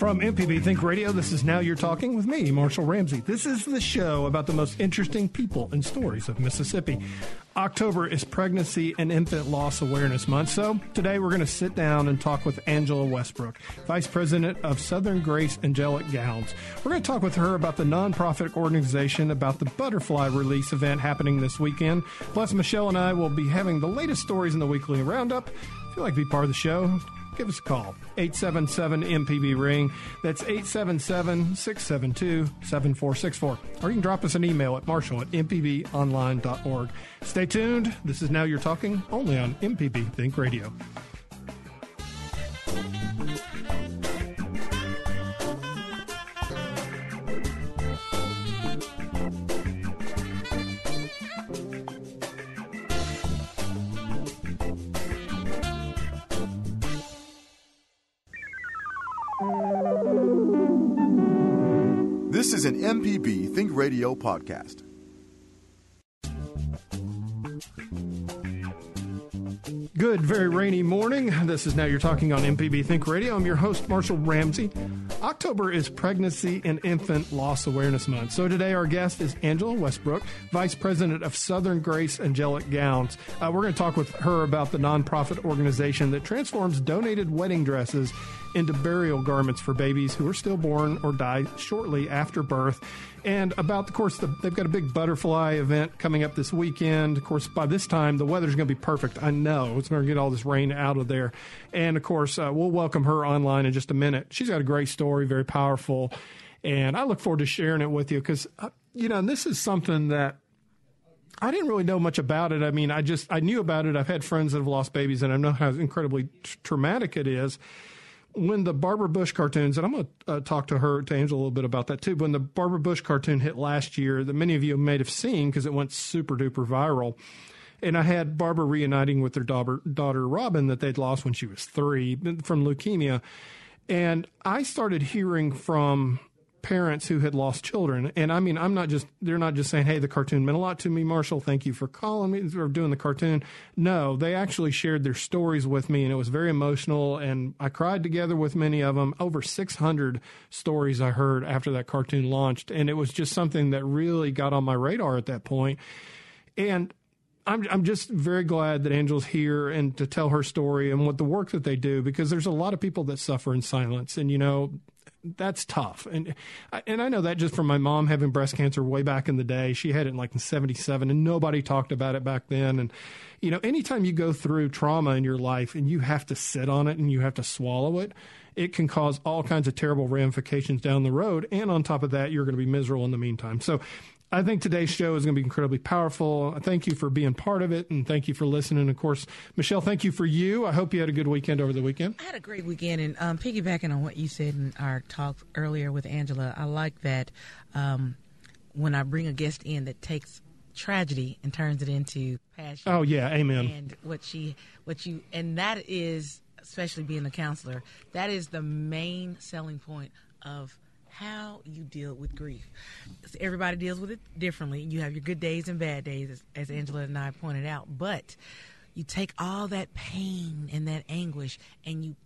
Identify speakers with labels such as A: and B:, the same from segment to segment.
A: From MPB Think Radio, this is Now You're Talking with me, Marshall Ramsey. This is the show about the most interesting people and stories of Mississippi. October is Pregnancy and Infant Loss Awareness Month, so today we're going to sit down and talk with Angela Westbrook, Vice President of Southern Grace Angelic Gowns. We're going to talk with her about the nonprofit organization, about the butterfly release event happening this weekend. Plus, Michelle and I will be having the latest stories in the weekly roundup. If you'd like to be part of the show, give us a call 877 MPB Ring. That's 877 672 7464. Or you can drop us an email at marshall at mpbonline.org. Stay tuned. This is Now You're Talking, only on MPB Think Radio.
B: This is an MPB Think Radio podcast.
A: Good, very rainy morning. This is Now You're Talking on MPB Think Radio. I'm your host, Marshall Ramsey. October is Pregnancy and Infant Loss Awareness Month. So today our guest is Angela Westbrook, Vice President of Southern Grace Angelic Gowns. Uh, we're going to talk with her about the nonprofit organization that transforms donated wedding dresses into burial garments for babies who are stillborn or die shortly after birth. And about, of course, the, they've got a big butterfly event coming up this weekend. Of course, by this time, the weather's going to be perfect. I know it's going to get all this rain out of there. And of course, uh, we'll welcome her online in just a minute. She's got a great story, very powerful. And I look forward to sharing it with you because, uh, you know, this is something that I didn't really know much about it. I mean, I just, I knew about it. I've had friends that have lost babies and I know how incredibly t- traumatic it is when the Barbara Bush cartoons, and I'm going to uh, talk to her, to Angela, a little bit about that too. When the Barbara Bush cartoon hit last year, that many of you may have seen because it went super duper viral. And I had Barbara reuniting with their daughter, daughter Robin that they'd lost when she was three from leukemia. And I started hearing from parents who had lost children. And I mean, I'm not just, they're not just saying, hey, the cartoon meant a lot to me, Marshall. Thank you for calling me or doing the cartoon. No, they actually shared their stories with me and it was very emotional. And I cried together with many of them. Over 600 stories I heard after that cartoon launched. And it was just something that really got on my radar at that point. And I'm I'm just very glad that Angel's here and to tell her story and what the work that they do because there's a lot of people that suffer in silence and you know that's tough. And and I know that just from my mom having breast cancer way back in the day. She had it in like in 77 and nobody talked about it back then and you know, anytime you go through trauma in your life and you have to sit on it and you have to swallow it, it can cause all kinds of terrible ramifications down the road. And on top of that, you're going to be miserable in the meantime. So I think today's show is going to be incredibly powerful. Thank you for being part of it, and thank you for listening. Of course, Michelle, thank you for you. I hope you had a good weekend over the weekend.
C: I had a great weekend, and um, piggybacking on what you said in our talk earlier with Angela, I like that um, when I bring a guest in that takes tragedy and turns it into passion.
A: Oh yeah, amen.
C: And what she, what you, and that is especially being a counselor, that is the main selling point of how you deal with grief. Everybody deals with it differently. You have your good days and bad days, as, as Angela and I pointed out. But you take all that pain and that anguish and you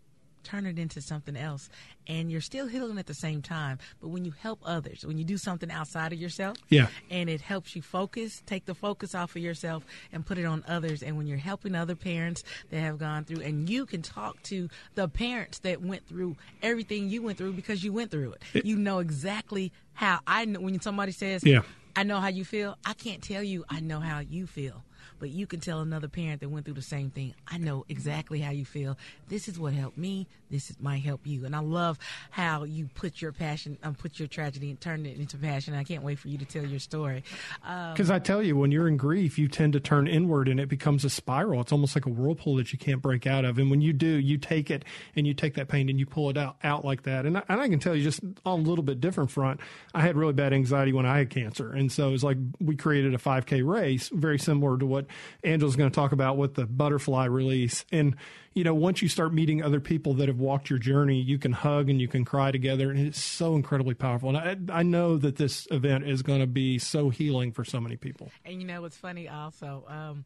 C: turn it into something else and you're still healing at the same time but when you help others when you do something outside of yourself
A: yeah.
C: and it helps you focus take the focus off of yourself and put it on others and when you're helping other parents that have gone through and you can talk to the parents that went through everything you went through because you went through it, it you know exactly how i know when somebody says
A: yeah.
C: I know how you feel i can't tell you i know how you feel but you can tell another parent that went through the same thing, I know exactly how you feel. This is what helped me. This is, might help you. And I love how you put your passion, um, put your tragedy and turned it into passion. I can't wait for you to tell your story.
A: Because um, I tell you, when you're in grief, you tend to turn inward and it becomes a spiral. It's almost like a whirlpool that you can't break out of. And when you do, you take it and you take that pain and you pull it out, out like that. And I, and I can tell you just on a little bit different front, I had really bad anxiety when I had cancer. And so it was like we created a 5K race, very similar to what Angela's going to talk about with the butterfly release. And, you know, once you start meeting other people that have walked your journey, you can hug and you can cry together. And it's so incredibly powerful. And I, I know that this event is going to be so healing for so many people.
C: And, you know, what's funny also, um,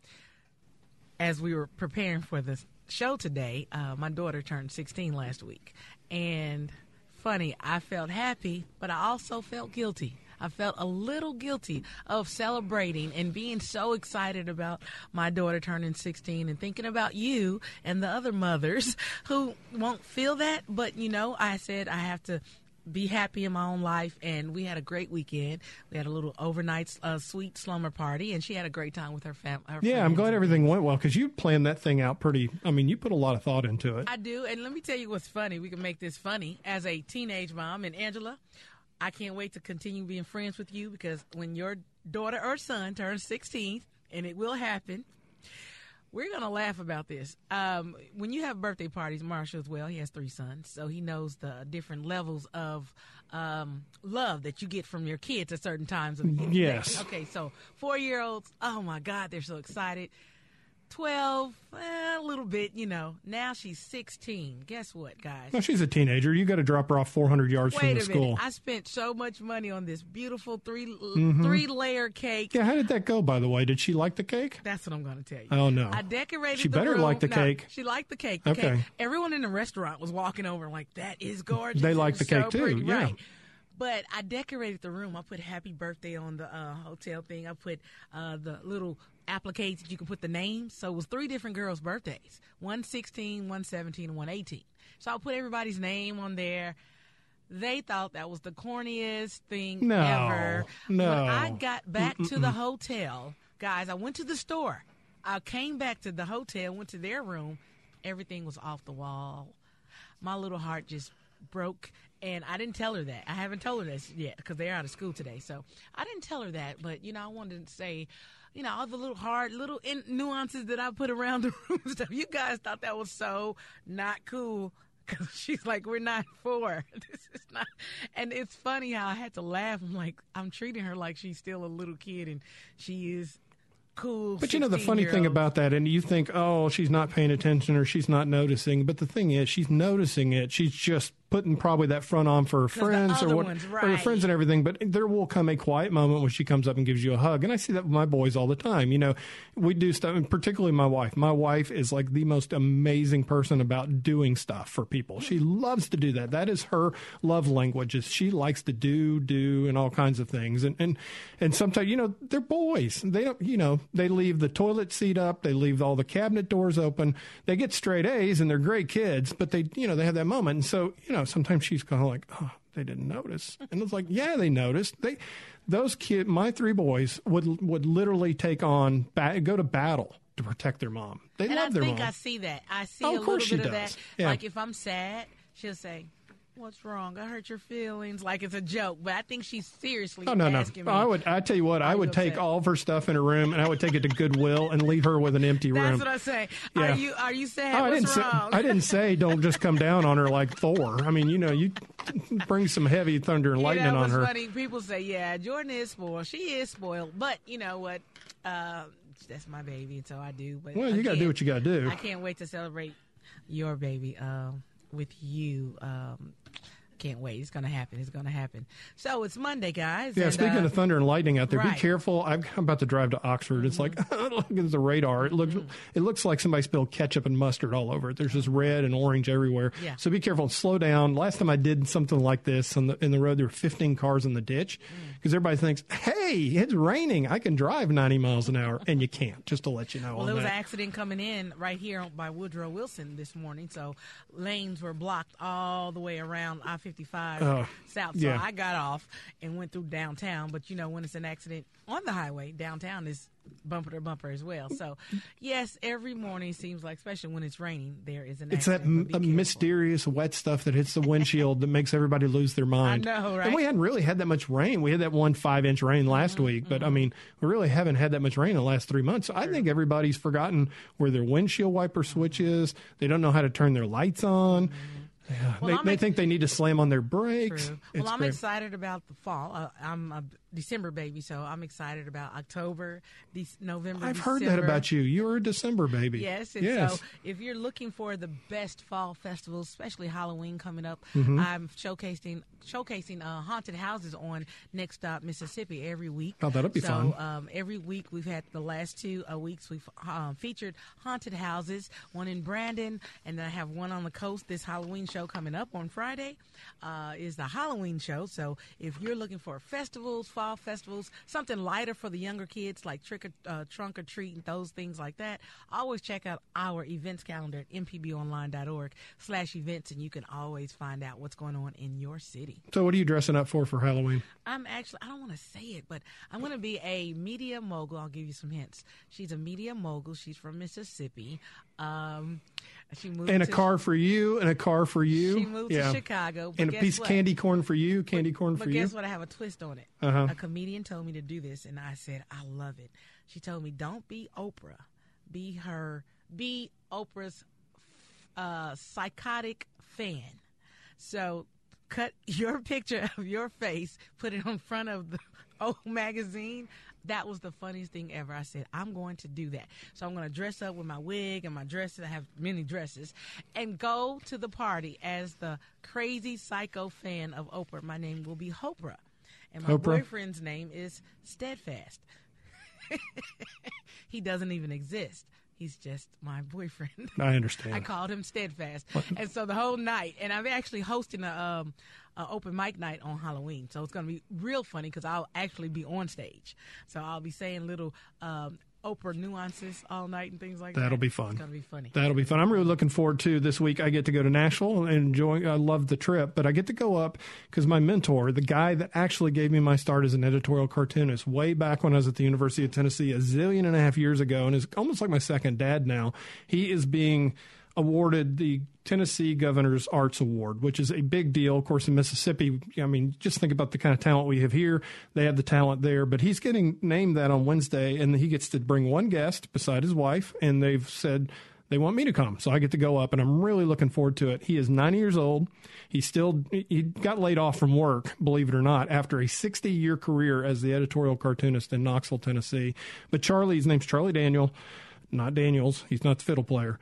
C: as we were preparing for this show today, uh, my daughter turned 16 last week. And funny, I felt happy, but I also felt guilty. I felt a little guilty of celebrating and being so excited about my daughter turning 16 and thinking about you and the other mothers who won't feel that. But, you know, I said I have to be happy in my own life. And we had a great weekend. We had a little overnight uh, sweet slumber party, and she had a great time with her family.
A: Yeah, I'm glad everything went well because you planned that thing out pretty. I mean, you put a lot of thought into it.
C: I do, and let me tell you what's funny. We can make this funny as a teenage mom. And Angela, I can't wait to continue being friends with you because when your daughter or son turns 16, and it will happen, we're going to laugh about this. Um, when you have birthday parties, Marshall as well, he has three sons, so he knows the different levels of um, love that you get from your kids at certain times of the year.
A: Yes.
C: Okay, so four year olds, oh my God, they're so excited. 12, eh, a little bit, you know. Now she's 16. Guess what, guys?
A: Well, she's a teenager. You got to drop her off 400 yards
C: Wait
A: from the school.
C: minute. I spent so much money on this beautiful 3 three layer cake.
A: yeah, how did that go, by the way? Did she like the cake?
C: That's what I'm going to tell you.
A: Oh, no.
C: I decorated
A: She better
C: room.
A: like the
C: No,
A: cake.
C: She liked the cake. The
A: Okay.
C: cake- Everyone in the restaurant was walking over like, that is gorgeous.
A: They like the cake too,
C: pretty."
A: yeah.
C: Right. But I decorated the room. I put happy birthday on the uh, hotel thing. I put uh, the little appliques that you can put the names. So it was three different girls' birthdays. One 16, one 17, and one 18. So I put everybody's name on there. They thought that was the corniest thing
A: No,
C: ever.
A: no.
C: When I got back to the hotel, guys, I went to the store. I came back to the hotel, went to their room. Everything was off the wall. My little heart just broke. And I didn't tell her that. I haven't told her this yet because they're out of school today. So I didn't tell her that. But, you know, I wanted to say, you know, all the little hard little in- nuances that I put around the room stuff. You guys thought that was so not cool. Cause she's like, we're not four. This is not. And it's funny how I had to laugh. I'm like, I'm treating her like she's still a little kid and she is cool.
A: But you know the funny thing about that, and you think, oh, she's not paying attention or she's not noticing. But the thing is, she's noticing it. She's just putting probably that front on for her friends or what,
C: ones,
A: or her friends and everything. But there will come a quiet moment when she comes up and gives you a hug, and I see that with my boys all the time. You know, we do stuff, and particularly my wife. My wife is like the most amazing person about doing stuff for people. She loves to do that. That is her love language. Is she likes to do, do, and all kinds of things. And and and sometimes, you know, they're boys. They don't, you know, they leave the toilet seat up. They leave all the cabinet doors open. They get straight A's, and they're great kids. But they, you know, they have that moment. And so, you know, sometimes she's kind of like, oh, they didn't notice. And it's like, yeah, they noticed. They, those kid, my three boys would would literally take on, go to battle to protect their mom. They
C: And
A: love
C: I
A: their mom.
C: I see that. I see
A: Oh,
C: a
A: of
C: little
A: course she
C: bit of
A: does.
C: that.
A: Yeah.
C: Like if I'm sad, she'll say, "What's wrong? I hurt your feelings." Like it's a joke, but I think she's seriously
A: Oh no no!
C: me.
A: I would. I tell you what. I would
C: you
A: take all of her stuff in her room, and I would take it to Goodwill and leave her with an empty room.
C: That's what I say.
A: Yeah.
C: Are you are you sad?
A: Oh, I didn't say. I didn't say don't just come down on her like Thor. I mean, you know, you bring some heavy thunder and
C: You
A: lightning
C: know,
A: on her.
C: funny. People say, "Yeah, Jordan is spoiled. She is spoiled." But you know what? Uh, that's my baby, and so I do. But
A: Well, you got to do what you got to do.
C: I can't wait to celebrate your baby um, with you. Um, can't wait. It's gonna happen. It's gonna happen. So it's Monday, guys.
A: Yeah,
C: and,
A: speaking
C: uh,
A: of thunder and lightning out there,
C: right. Mm-hmm.
A: be careful. I'm about to drive to Oxford. It's like look at the radar. It looks it looks like somebody spilled ketchup and mustard all over it. There's just red and orange everywhere.
C: Yeah.
A: So be careful and slow down. Last time I did something like this on the in the road, there were 15 cars in the ditch
C: Mm.
A: because everybody thinks, "Hey, it's raining. I can drive 90 miles an hour," and you can't. Just to let you know.
C: Well, there was
A: that.
C: an accident coming in right here by Woodrow Wilson this morning, so lanes were blocked all the way around I fifty five
A: Oh,
C: south. So
A: yeah.
C: I got off and went through downtown. But you know, when it's an accident on the highway, downtown is bumper to bumper as well. So yes, every morning seems like, especially when it's raining, there is an. Accident.
A: It's that m-
C: but be
A: uh,
C: careful.
A: mysterious wet stuff that hits the windshield that makes everybody lose their mind.
C: know, right?
A: And we hadn't really had that much rain. We had that one five inch rain last
C: Mm-hmm,
A: week, but I mean, we really haven't had that much rain in the last three months. So I think everybody's forgotten where their windshield wiper switch is. They don't know how to turn their lights on.
C: Mm-hmm.
A: Yeah,
C: Well,
A: they, they think they need to slam on their brakes.
C: True.
A: It's
C: Well, I'm
A: great.
C: excited about the fall. Uh, I'm a December baby, so I'm excited about October, De- November.
A: I've heard that about you. You're a December baby.
C: Yes, and
A: yes.
C: so if you're looking for the best fall festivals, especially Halloween coming up,
A: Mm-hmm.
C: I'm showcasing showcasing uh, haunted houses on Next Stop Mississippi every week.
A: Oh, that'll be
C: so,
A: fun.
C: Um, every week we've had the last two uh, weeks we've um, featured haunted houses. One in Brandon, and then I have one on the coast. This Halloween show coming up on Friday uh, is the Halloween show. So if you're looking for festivals, fall festivals, something lighter for the younger kids like trick or uh, trunk or treat and those things like that, always check out our events calendar at mpbonline.org slash events, and you can always find out what's going on in your city.
A: so, what are you dressing up for for Halloween?
C: I'm actually, I don't want to say it, but I'm going to be a media mogul. I'll give you some hints. She's a media mogul. She's from Mississippi. Um, she moved
A: And a car for you, and a car for you.
C: She moved
A: yeah.
C: to Chicago. But
A: And a piece
C: what?
A: of candy corn for you, candy corn
C: But
A: for you.
C: But guess what? I have a twist on it.
A: Uh-huh.
C: A comedian told me to do this, and I said, I love it. She told me, don't be Oprah. Be her, be Oprah's uh, psychotic fan. So cut your picture of your face, put it in front of the old magazine. That was the funniest thing ever. I said, I'm going to do that. So I'm going to dress up with my wig and my dresses. I have many dresses and go to the party as the crazy psycho fan of Oprah. My name will be Hopra. And my
A: Oprah.
C: boyfriend's name is Steadfast. he doesn't even exist. He's just my boyfriend.
A: I understand.
C: I called him Steadfast, and so the whole night, and I'm actually hosting a, um, a open mic night on Halloween, so it's going to be real funny because I'll actually be on stage, so I'll be saying little um, Oprah nuances all night and things like that.
A: That'll be fun.
C: It's going to be funny.
A: That'll be fun. I'm really looking forward to this week. I get to go to Nashville and enjoy. I love the trip, but I get to go up because my mentor, the guy that actually gave me my start as an editorial cartoonist, way back when I was at the University of Tennessee a zillion and a half years ago, and is almost like my second dad now. He is being awarded the Tennessee Governor's Arts Award, which is a big deal. Of course, in Mississippi, I mean, just think about the kind of talent we have here. They have the talent there, but he's getting named that on Wednesday, and he gets to bring one guest beside his wife, and they've said they want me to come. So I get to go up, and I'm really looking forward to it. He is 90 years old. He still he got laid off from work, believe it or not, after a 60 year career as the editorial cartoonist in Knoxville, Tennessee. But Charlie, his name's Charlie Daniel, not Daniels. He's not the fiddle player.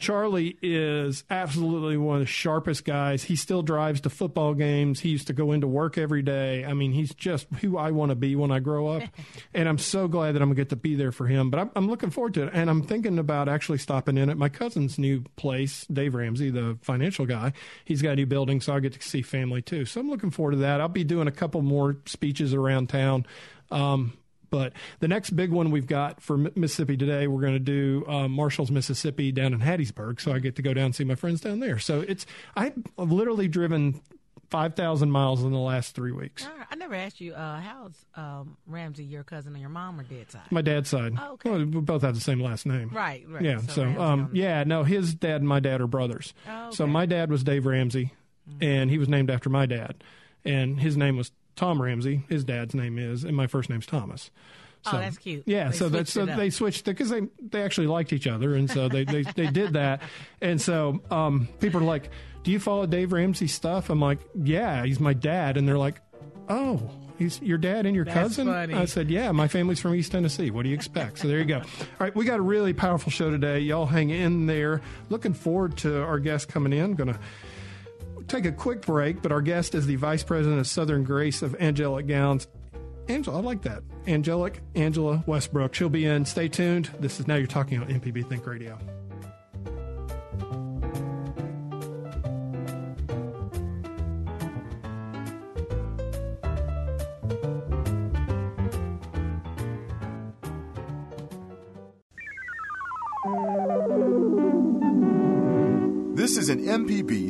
A: Charlie is absolutely one of the sharpest guys. He still drives to football games. He used to go into work every day. I mean, he's just who I want to be when I grow up. and I'm so glad that I'm going to get to be there for him. But I'm, I'm looking forward to it. And I'm thinking about actually stopping in at my cousin's new place, Dave Ramsey, the financial guy. He's got a new building, so I get to see family too. So I'm looking forward to that. I'll be doing a couple more speeches around town. Um, but the next big one we've got for Mississippi today, we're going to do uh, Marshall's, Mississippi, down in Hattiesburg. So I get to go down and see my friends down there. So it's I've literally driven five thousand miles in the last three weeks.
C: I never asked you, uh, how's um, Ramsey your cousin on your mom or dad's side?
A: My dad's side.
C: Oh, okay.
A: Well, we both have the same last name.
C: right, right.
A: Yeah. So,
C: Ramsey
A: um, yeah, no, his dad and my dad are brothers.
C: Oh,
A: So my dad was Dave Ramsey, and he was named after my dad, and his name was Tom Ramsey. His dad's name is, and my first name's Thomas.
C: Oh, that's cute.
A: Yeah,
C: They
A: so that's so
C: switched it up.
A: they switched because they they actually liked each other, and so they they, they did that, and so um, people are like, "Do you follow Dave Ramsey's stuff?" I'm like, "Yeah, he's my dad," and they're like, "Oh." He's your dad and your
C: That's
A: cousin.
C: funny.
A: I said, "Yeah, my family's from East Tennessee. What do you expect?" So there you go. All right, we got a really powerful show today. Y'all hang in there. Looking forward to our guest coming in. Going to take a quick break, but our guest is the Vice President of Southern Grace of Angelic Gowns. Angela, I like that. Angelic Angela Westbrook. She'll be in. Stay tuned. This is Now You're Talking on MPB Think Radio.
B: This is an MPB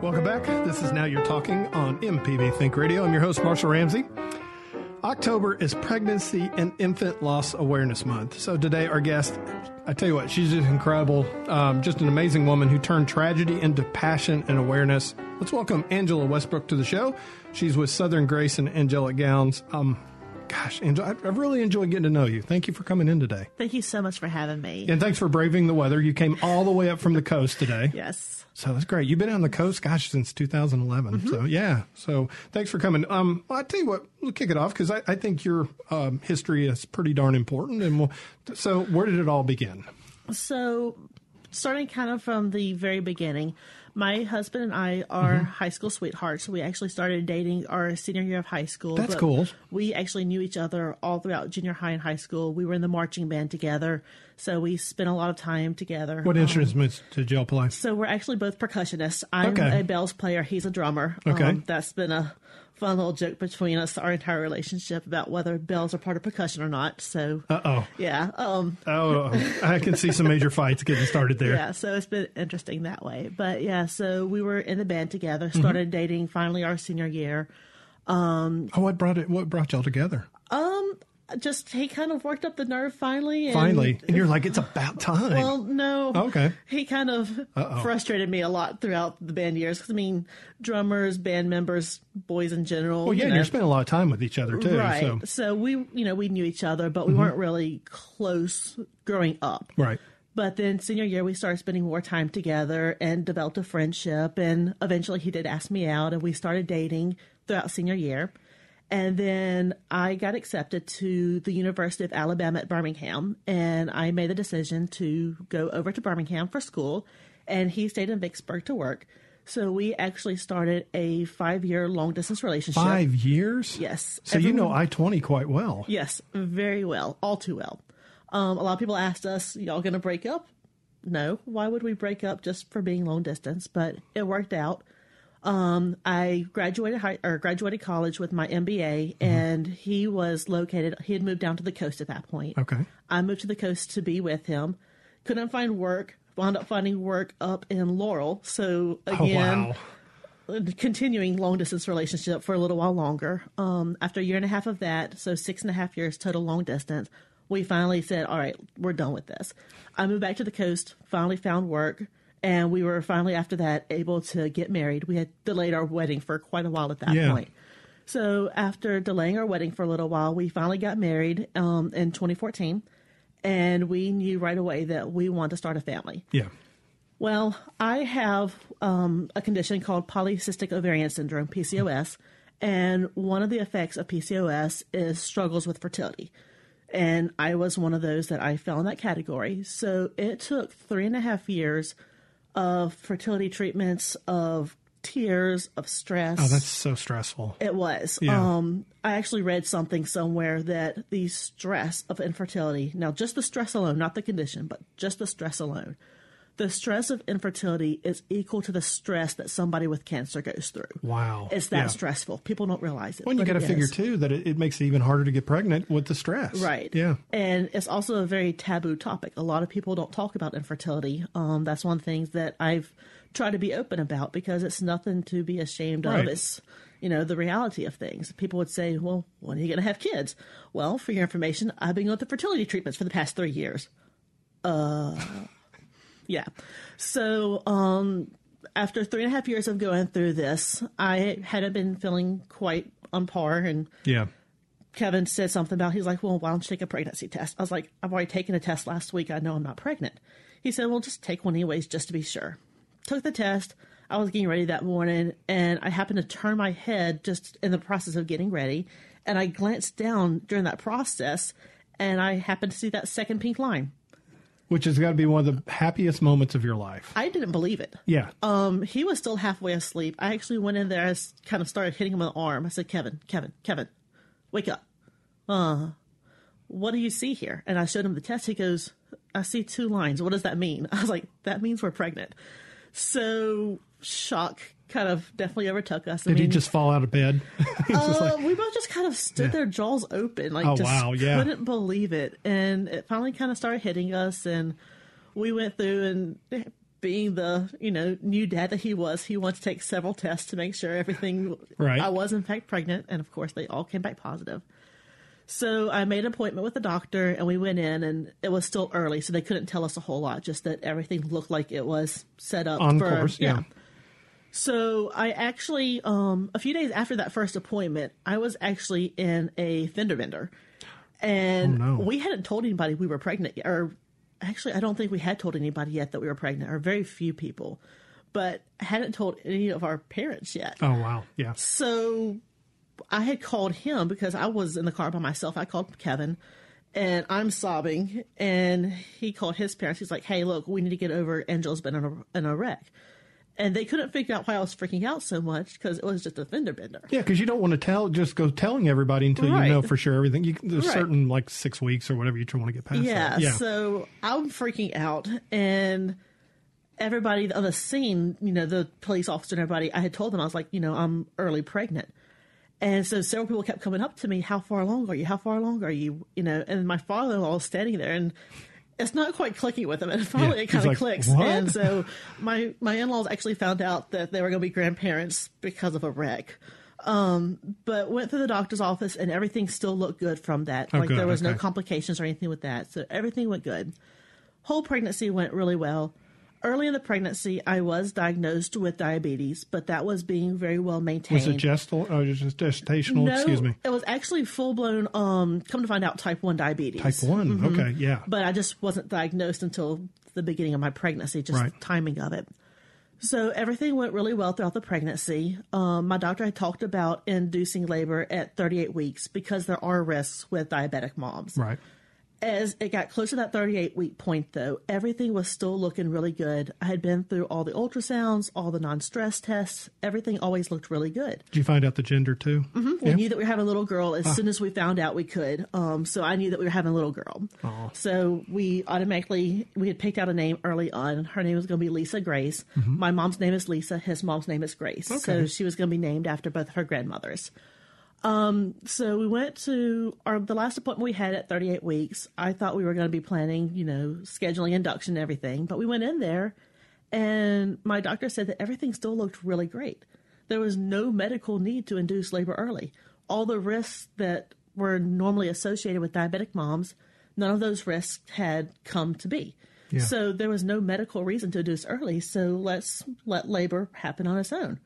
A: Welcome back. This is Now You're Talking on MPB Think Radio. I'm your host, Marshall Ramsey. October is Pregnancy and Infant Loss Awareness Month. So today, our guest, I tell you what, she's just incredible, um, just an amazing woman who turned tragedy into passion and awareness. Let's welcome Angela Westbrook to the show. She's with Southern Grace and Angelic Gowns. Um, gosh, Angela, I, I really enjoyed getting to know you. Thank you for coming in today.
D: Thank you so much for having me.
A: And thanks for braving the weather. You came all the way up from the coast today.
D: Yes.
A: So that's great. You've been on the coast, gosh, since 2011.
D: Mm-hmm.
A: So yeah. So thanks for coming. Um, well, I tell you what, we'll kick it off because I, I think your um, history is pretty darn important. And we'll, so where did it all begin?
D: So, starting kind of from the very beginning, my husband and I are
A: Mm-hmm.
D: high school sweethearts. We actually started dating our senior year of high school.
A: That's cool.
D: We actually knew each other all throughout junior high and high school. We were in the marching band together, so we spent a lot of time together.
A: What instruments did y'all play?
D: So we're actually both percussionists. I'm
A: Okay.
D: a bells player. He's a drummer.
A: Okay.
D: Um, that's been a fun little joke between us our entire relationship about whether bells are part of percussion or not. So
A: Uh oh.
D: yeah. Um,
A: Oh, I can see some major fights getting started there.
D: yeah, so it's been interesting that way. But yeah, so we were in the band together,
A: Mm-hmm.
D: started dating finally our senior year.
A: Oh, what brought it? What brought y'all together?
D: Just he kind of worked up the nerve finally. And,
A: Finally, and you're like, it's about time.
D: Well, no.
A: Okay.
D: He kind of frustrated me a lot throughout the band years. Cause, I mean, drummers, band members, boys in general.
A: well, yeah,
D: you know,
A: you're spending a lot of time with each other too.
D: right.
A: So
D: So. we, you know, we knew each other, but we mm-hmm. weren't really close growing up.
A: right.
D: But then senior year, we started spending more time together and developed a friendship. And eventually, he did ask me out, and we started dating throughout senior year. And then I got accepted to the University of Alabama at Birmingham, and I made the decision to go over to Birmingham for school. And he stayed in Vicksburg to work. So we actually started a five-year long-distance relationship.
A: Five years.
D: Yes.
A: So you know I twenty quite well.
D: Yes, very well, all too well. Um, a lot of people asked us, "Y'all going to break up?" No. Why would we break up just for being long distance? But it worked out. Um, I graduated high or graduated college with my MBA,
A: Mm-hmm.
D: and he was located. He had moved down to the coast at that point.
A: Okay.
D: I moved to the coast to be with him. Couldn't find work. Wound up finding work up in Laurel. So
A: Oh
D: again,
A: wow.
D: continuing long distance relationship for a little while longer. Um, after a year and a half of that, so six and a half years total long distance, we finally said, "All right, we're done with this." I moved back to the coast, finally found work, and we were finally after that able to get married. We had delayed our wedding for quite a while at that
A: Yeah.
D: point. So after delaying our wedding for a little while, we finally got married um, in 2014, and we knew right away that we wanted to start a family.
A: Yeah.
D: Well, I have um, a condition called polycystic ovarian syndrome, PCOS, and one of the effects of PCOS is struggles with fertility. And I was one of those that I fell in that category. So it took three and a half years of fertility treatments, of tears, of stress.
A: Oh, that's so stressful.
D: It was.
A: Yeah.
D: Um, I actually read something somewhere that the stress of infertility, now just the stress alone, not the condition, but just the stress alone, the stress of infertility is equal to the stress that somebody with cancer goes through.
A: Wow.
D: It's that
A: Yeah.
D: stressful. People don't realize it.
A: Well, you got to figure
D: is.
A: too that it, it makes it even harder to get pregnant with the stress.
D: Right.
A: Yeah.
D: And it's also a very taboo topic. A lot of people don't talk about infertility. Um, that's one of the things that I've tried to be open about because it's nothing to be ashamed of. It's, you know, the reality of things. People would say, well, when are you going to have kids? Well, for your information, I've been going through fertility treatments for the past three years. Uh, yeah. So, um, after three and a half years of going through this, I hadn't been feeling quite on par and
A: Yeah.
D: Kevin said something about he's like, well, why don't you take a pregnancy test? I was like, I've already taken a test last week. I know I'm not pregnant. He said, well, just take one anyways, just to be sure. Took the test. I was getting ready that morning, and I happened to turn my head just in the process of getting ready, and I glanced down during that process, and I happened to see that second pink line.
A: Which has got to be one of the happiest moments of your life.
D: I didn't believe it.
A: Yeah.
D: Um, he was still halfway asleep. I actually went in there, I kind of started hitting him on the arm. I said, Kevin, Kevin, Kevin, wake up. Uh, what do you see here? And I showed him the test. He goes, I see two lines. What does that mean? I was like, that means we're pregnant. So shock kind of definitely overtook us. I
A: Did he
D: mean,
A: just fall out of bed?
D: Uh,
A: like,
D: we both just kind of stood there, jaws open, like
A: Oh,
D: just
A: wow, yeah.
D: couldn't believe it. And it finally kind of started hitting us, and we went through and being the you know new dad that he was, he wanted to take several tests to make sure everything
A: Right.
D: I was in fact pregnant, and of course they all came back positive. So I made an appointment with the doctor, and we went in, and it was still early, so they couldn't tell us a whole lot. Just that everything looked like it was set up
A: On
D: for
A: course, yeah.
D: So I actually, um, a few days after that first appointment, I was actually in a fender bender, and
A: Oh, no.
D: we hadn't told anybody we were pregnant, yet, or actually, I don't think we had told anybody yet that we were pregnant, or very few people, but hadn't told any of our parents yet.
A: Oh wow, yeah.
D: So I had called him because I was in the car by myself. I called Kevin and I'm sobbing. And he called his parents. He's like, hey, look, we need to get over Angel's been in a, in a wreck. And they couldn't figure out why I was freaking out so much because it was just a fender bender.
A: Yeah, because you don't want to tell, just go telling everybody until
D: Right.
A: you know for sure everything. You, there's
D: Right.
A: certain like six weeks or whatever you want to get past.
D: Yeah,
A: that. yeah.
D: So I'm freaking out, and everybody on the scene, you know, the police officer and everybody, I had told them I was like, you know, I'm early pregnant, and so several people kept coming up to me, how far along are you? How far along are you? You know, and my father-in-law was standing there, and it's not quite clicking with them. and finally
A: Yeah,
D: it kind of
A: like,
D: clicks,
A: "What?"
D: and so my my in-laws actually found out that they were going to be grandparents because of a wreck. Um, but went through the doctor's office and everything still looked good from that.
A: Oh,
D: like
A: good,
D: there was no complications or anything with that. So everything went good. Whole pregnancy went really well. Early in the pregnancy, I was diagnosed with diabetes, but that was being very well maintained.
A: Was it gestal? Oh, just gestational?
D: no,
A: Excuse me.
D: It was actually full blown. Um, come to find out, type one diabetes.
A: Type one. Okay, yeah.
D: But I just wasn't diagnosed until the beginning of my pregnancy, just
A: Right.
D: the timing of it. So everything went really well throughout the pregnancy. Um, my doctor had talked about inducing labor at 38 weeks because there are risks with diabetic moms.
A: right.
D: As it got close to that 38 week point, though, everything was still looking really good. I had been through all the ultrasounds, all the non stress tests. Everything always looked really good.
A: Did you find out the gender too? Mm-hmm.
D: We
A: Yeah.
D: knew that we were having a little girl as ah. soon as we found out we could. Um, so I knew that we were having a little girl. So we automatically we had picked out a name early on. Her name was going to be Lisa Grace. Mm-hmm. My mom's name is Lisa. His mom's name is Grace. So she was going to be named after both her grandmothers. Um, so we went to our the last appointment we had at 38 weeks. I thought we were going to be planning, you know, scheduling induction and everything, but we went in there and my doctor said that everything still looked really great. There was no medical need to induce labor early. All the risks that were normally associated with diabetic moms, none of those risks had come to be.
A: Yeah.
D: So there was no medical reason to induce early. So let's let labor happen on its own.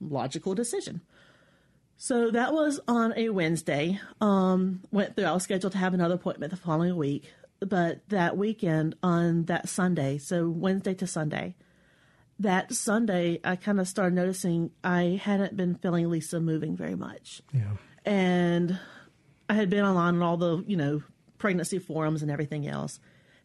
D: Logical decision. So that was on a Wednesday. Um, went through. I was scheduled to have another appointment the following week, but that weekend on that Sunday, so Wednesday to Sunday, that Sunday I kind of started noticing I hadn't been feeling Lisa moving very much,
A: Yeah.
D: and I had been online on all the you know pregnancy forums and everything else,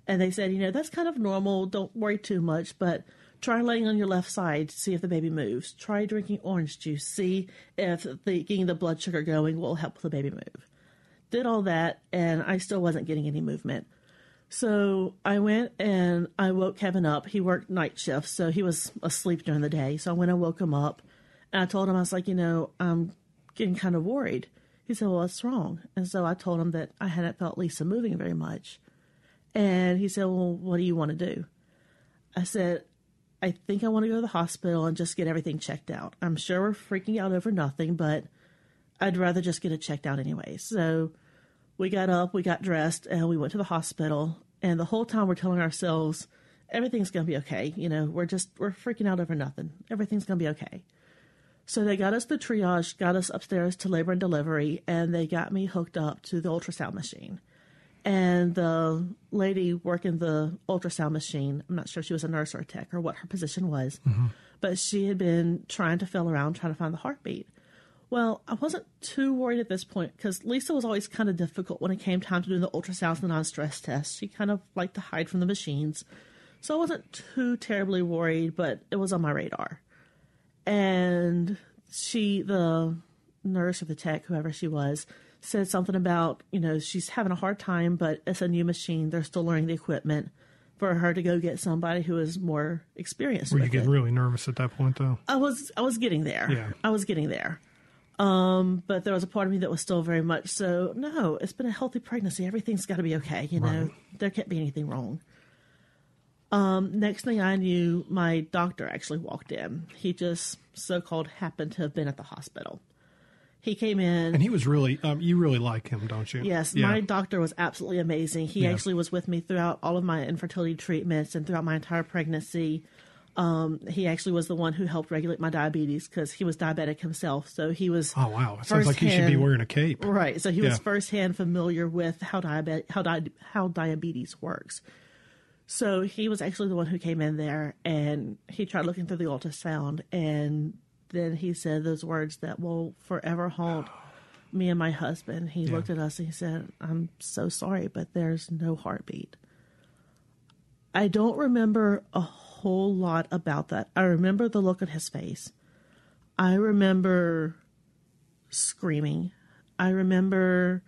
D: and they said you know that's kind of normal. Don't worry too much, but try laying on your left side to see if the baby moves. Try drinking orange juice. See if the getting the blood sugar going will help the baby move. Did all that, and I still wasn't getting any movement. So I went and I woke Kevin up. He worked night shifts, so he was asleep during the day. So I went and woke him up, and I told him I was like, you know, I'm getting kind of worried. He said, "Well, what's wrong?" And so I told him that I hadn't felt Lisa moving very much, and he said, "Well, what do you want to do?" I said, "I think I want to go to the hospital and just get everything checked out. I'm sure we're freaking out over nothing, but I'd rather just get it checked out anyway." So we got up, we got dressed, and we went to the hospital. And the whole time we're telling ourselves, everything's going to be okay. You know, we're just, we're freaking out over nothing. Everything's going to be okay. So they got us the triage, got us upstairs to labor and delivery, and they got me hooked up to the ultrasound machine. And the lady working the ultrasound machine, I'm not sure if she was a nurse or a tech or what her position was, mm-hmm. but she had been trying to feel around, trying to find the heartbeat. Well, I wasn't too worried at this point because Lisa was always kind of difficult when it came time to do the ultrasounds and the non-stress tests. She kind of liked to hide from the machines, so I wasn't too terribly worried. But it was on my radar, and she, the nurse or the tech, whoever she was, said something about you know she's having a hard time, but it's a new machine. They're still learning the equipment. For her to go get somebody who is more experienced.
A: Were you getting
D: it.
A: really nervous at that point though?
D: I was I was getting there.
A: Yeah.
D: I was getting there. Um, but there was a part of me that was still very much so. No, it's been a healthy pregnancy. Everything's got to be okay. You know,
A: Right.
D: there can't be anything wrong. Um, next thing I knew, my doctor actually walked in. He just so called happened to have been at the hospital. He came in.
A: And he was really, um, you really like him, don't you?
D: Yes,
A: Yeah.
D: my doctor was absolutely amazing. He
A: Yeah.
D: actually was with me throughout all of my infertility treatments and throughout my entire pregnancy. Um, he actually was the one who helped regulate my diabetes because he was diabetic himself. So he was
A: Oh, wow. It sounds like he should be wearing a cape.
D: Right. So he was firsthand familiar with how diabetes how di- how diabetes works. So he was actually the one who came in there and he tried looking through the ultrasound and then he said those words that will forever haunt me and my husband. He
A: Yeah.
D: looked at us and he said, "I'm so sorry, but there's no heartbeat." I don't remember a whole lot about that. I remember the look on his face. I remember screaming. I remember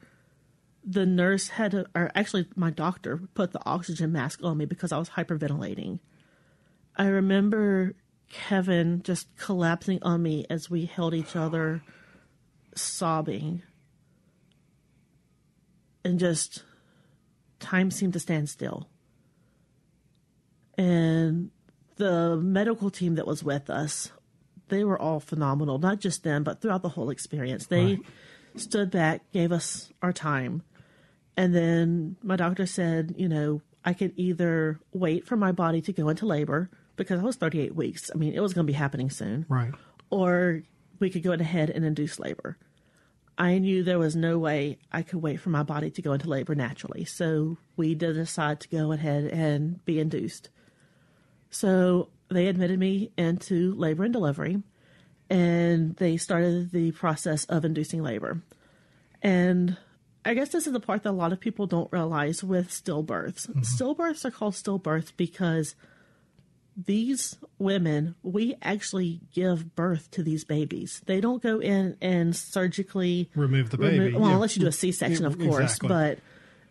D: the nurse had or actually, my doctor put the oxygen mask on me because I was hyperventilating. I remember Kevin just collapsing on me as we held each other, sobbing. And just time seemed to stand still. And the medical team that was with us, they were all phenomenal. Not just them, but throughout the whole experience. They
A: Right.
D: stood back, gave us our time. And then my doctor said, you know, I could either wait for my body to go into labor because I was 38 weeks. I mean, it was going to be happening soon
A: Right.
D: or we could go ahead and induce labor. I knew there was no way I could wait for my body to go into labor naturally. So we did decide to go ahead and be induced. So they admitted me into labor and delivery, and they started the process of inducing labor. And I guess this is the part that a lot of people don't realize with stillbirths. Mm-hmm. Stillbirths are called stillbirths because these women, we actually give birth to these babies. They don't go in and surgically
A: Remove the baby.
D: well,
A: Yeah.
D: unless you do a C section, of course.
A: exactly.
D: But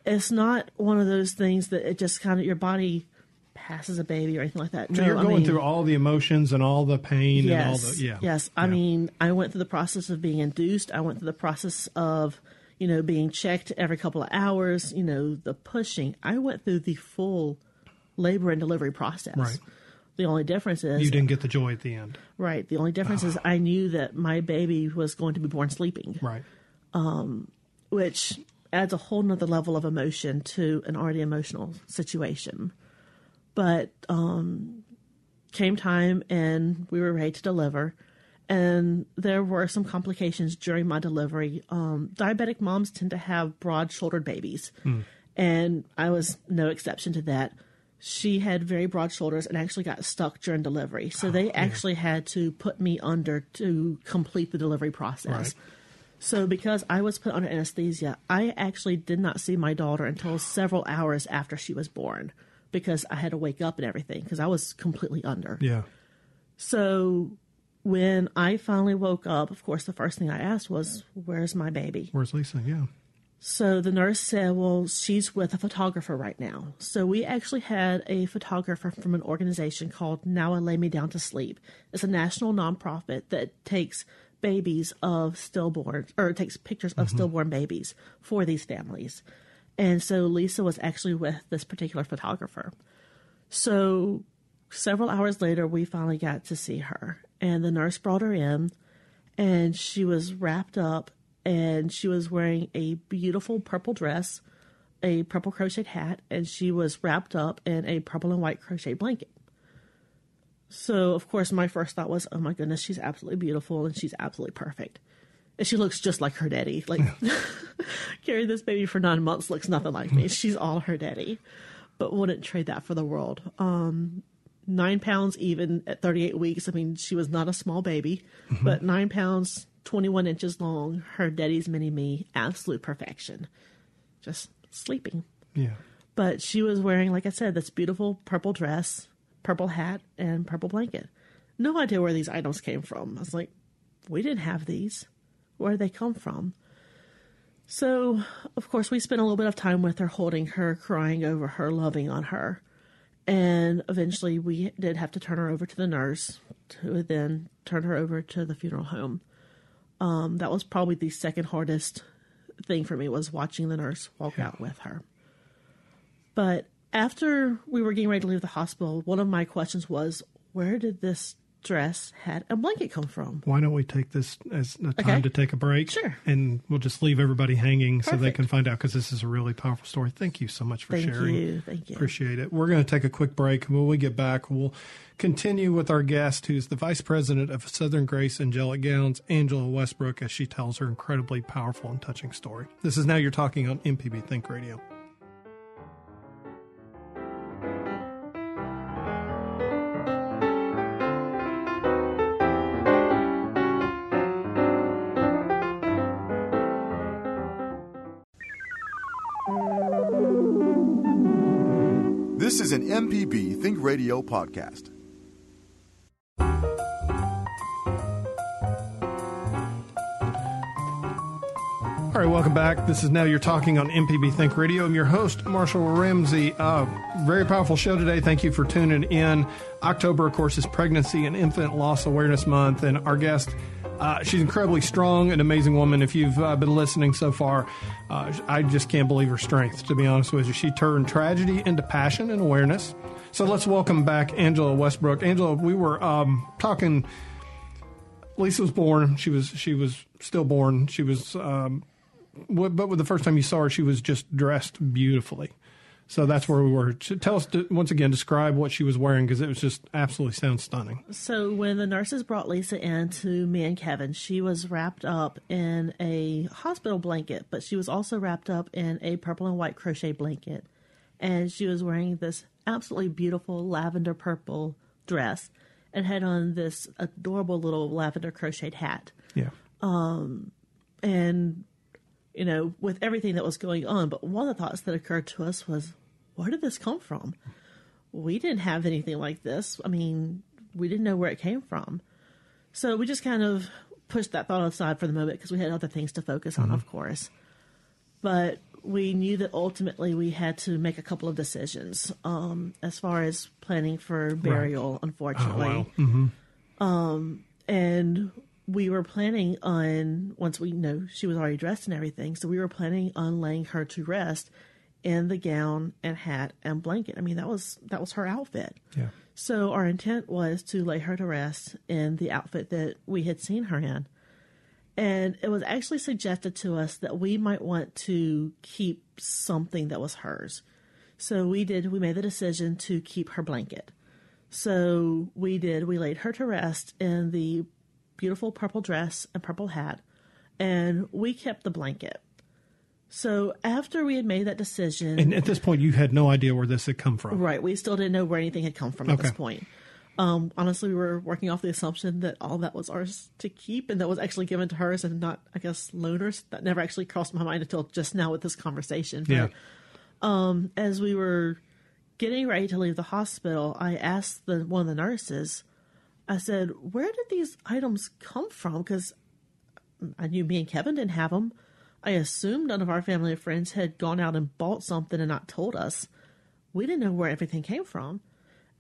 D: it's not one of those things that it just kind of your body passes a baby or anything like that.
A: So
D: no,
A: you're
D: I
A: going
D: mean,
A: through all the emotions and all the pain and all
D: Yes.
A: the yeah.
D: Yes. I
A: Yeah.
D: mean, I went through the process of being induced. I went through the process of, you know, being checked every couple of hours, you know, the pushing. I went through the full labor and delivery process.
A: Right.
D: The only difference is
A: you didn't get the joy at the end.
D: right. The only difference is I knew that my baby was going to be born sleeping,
A: Right.
D: which adds a whole nother level of emotion to an already emotional situation. But um, came time and we were ready to deliver. And there were some complications during my delivery. Um, diabetic moms tend to have broad shouldered babies. And I was no exception to that. She had very broad shoulders and actually got stuck during delivery. So they oh, actually had to put me under to complete the delivery process.
A: Right.
D: So, because I was put under anesthesia, I actually did not see my daughter until several hours after she was born because I had to wake up and everything because I was completely under.
A: Yeah.
D: So, when I finally woke up, of course, the first thing I asked was, Where's my baby?
A: Where's Lisa? Yeah.
D: So the nurse said, Well, she's with a photographer right now. So we actually had a photographer from an organization called Now I Lay Me Down to Sleep. It's a national nonprofit that takes babies of stillborn or takes pictures of mm-hmm. stillborn babies for these families. And so Lisa was actually with this particular photographer. So several hours later, we finally got to see her. And the nurse brought her in, and she was wrapped up, and she was wearing a beautiful purple dress, a purple crocheted hat, and she was wrapped up in a purple and white crochet blanket. So, of course, my first thought was, oh my goodness, she's absolutely beautiful and she's absolutely perfect. And she looks just like her daddy. Like, carrying this baby for nine months looks nothing like me. She's all her daddy. But wouldn't trade that for the world. Um, nine pounds even at 38 weeks. I mean, she was not a small baby, but nine pounds, 21 inches long. Her daddy's mini me, absolute perfection. Just sleeping.
A: Yeah.
D: But she was wearing, like I said, this beautiful purple dress, purple hat, and purple blanket. No idea where these items came from. I was like, we didn't have these. Where did they come from? So, of course, we spent a little bit of time with her, holding her, crying over her, loving on her. And eventually, we did have to turn her over to the nurse, who then turn her over to the funeral home. Um, that was probably the second hardest thing for me was watching the nurse walk out with her. But after we were getting ready to leave the hospital, one of my questions was, where did this dress, hat, and blanket come from?
A: Why don't we take this as a time
D: Okay.
A: to take a break?
D: Sure.
A: And we'll just leave everybody hanging so they can find out because this is a really powerful story. Thank you so much for
D: Thank
A: sharing.
D: you. Thank you.
A: Appreciate it. We're going to take a quick break. When we get back, we'll continue with our guest, who's the vice president of Southern Grace Angelic Gowns, Angela Westbrook, as she tells her incredibly powerful and touching story. This is Now You're Talking on MPB Think Radio.
B: This is an MPB Think Radio podcast.
A: All right, welcome back. This is Now You're Talking on MPB Think Radio. I'm your host, Marshall Ramsey. Uh, very powerful show today. Thank you for tuning in. October, of course, is Pregnancy and Infant Loss Awareness Month, and our guest, uh, she's incredibly strong, an amazing woman. If you've uh, been listening so far, uh, I just can't believe her strength, to be honest with you. She turned tragedy into passion and awareness. So let's welcome back Angela Westbrook. Angela, we were um, talking. Lisa was born. She was she was still born. She was um, Wh- but the first time you saw her, she was just dressed beautifully. So that's where we were. Tell us to, once again, describe what she was wearing because it was just absolutely sounds stunning.
D: So when the nurses brought Lisa in to me and Kevin, she was wrapped up in a hospital blanket, but she was also wrapped up in a purple and white crochet blanket. And she was wearing this absolutely beautiful lavender purple dress and had on this adorable little lavender crocheted hat.
A: Yeah, Um,
D: and you know with everything that was going on. But one of the thoughts that occurred to us was where did this come from? We didn't have anything like this. I mean we didn't know where it came from. So we just kind of pushed that thought aside for the moment because we had other things to focus on mm-hmm. of course. But we knew that ultimately we had to make a couple of decisions um, as far as planning for burial unfortunately.
A: Oh, wow. Mm-hmm.
D: Um, and we were planning on once we know she was already dressed and everything so we were planning on laying her to rest in the gown and hat and blanket. I mean that was that was her outfit.
A: Yeah,
D: so our intent was to lay her to rest in the outfit that we had seen her in. And it was actually suggested to us that we might want to keep something that was hers. So we did we made the decision to keep her blanket. So we did. We laid her to rest in the beautiful purple dress and purple hat, and we kept the blanket. So after we had made that decision,
A: and at this point, you had no idea where this had come from.
D: right, we still didn't know where anything had come from at this point. Um, honestly, we were working off the assumption that all that was ours to keep and that was actually given to hers and not, I guess, loaners. That never actually crossed my mind until just now with this conversation. But
A: Yeah,
D: as we were getting ready to leave the hospital, I asked the one of the nurses. I said, "Where did these items come from?" Because I knew me and Kevin didn't have them. I assumed none of our family or friends had gone out and bought something and not told us. We didn't know where everything came from.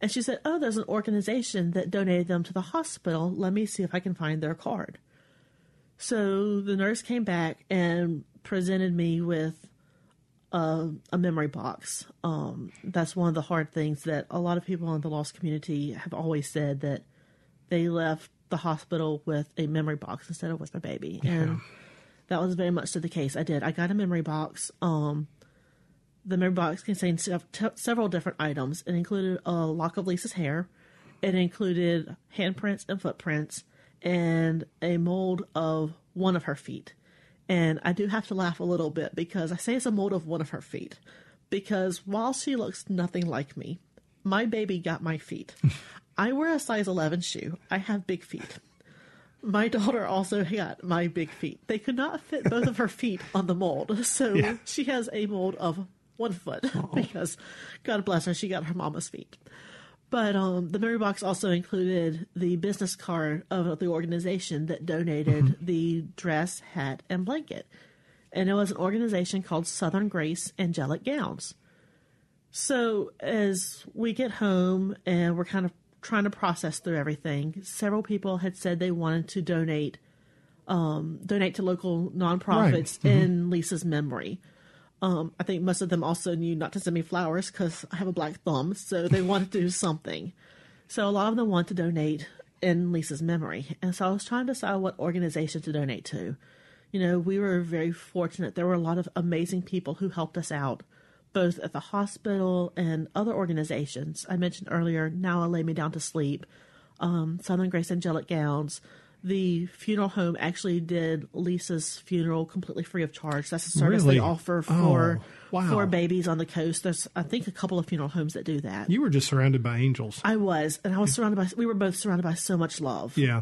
D: And she said, "Oh, there's an organization that donated them to the hospital. Let me see if I can find their card." So the nurse came back and presented me with a, a memory box. Um, that's one of the hard things that a lot of people in the lost community have always said that they left the hospital with a memory box instead of with my baby, and that was very much so the case. I did. I got a memory box. Um, the memory box contained sev- t- several different items. It included a lock of Lisa's hair. It included handprints and footprints, and a mold of one of her feet. And I do have to laugh a little bit because I say it's a mold of one of her feet. Because while she looks nothing like me, my baby got my feet. I wear a size 11 shoe. I have big feet. My daughter also got my big feet. They could not fit both of her feet on the mold. So
A: Yeah.
D: she has a mold of one foot because, God bless her, she got her mama's feet. But um, the memory box also included the business card of the organization that donated the dress, hat, and blanket. And it was an organization called Southern Grace Angelic Gowns. So as we get home and we're kind of trying to process through everything, several people had said they wanted to donate um, donate to local nonprofits in Lisa's memory. Um, I think most of them also knew not to send me flowers because I have a black thumb, so they wanted to do something. So a lot of them want to donate in Lisa's memory, and so I was trying to decide what organization to donate to. You know, we were very fortunate. There were a lot of amazing people who helped us out, both at the hospital and other organizations. I mentioned earlier, Now I Lay Me Down to Sleep, um, Southern Grace Angelic Gowns, the funeral home actually did Lisa's funeral completely free of charge. That's a service
A: Really?
D: they offer for
A: Oh, wow.
D: for babies on the coast. There's I think a couple of funeral homes that do that.
A: You were just surrounded by angels.
D: I was, and I was surrounded by. We were both surrounded by so much love.
A: yeah.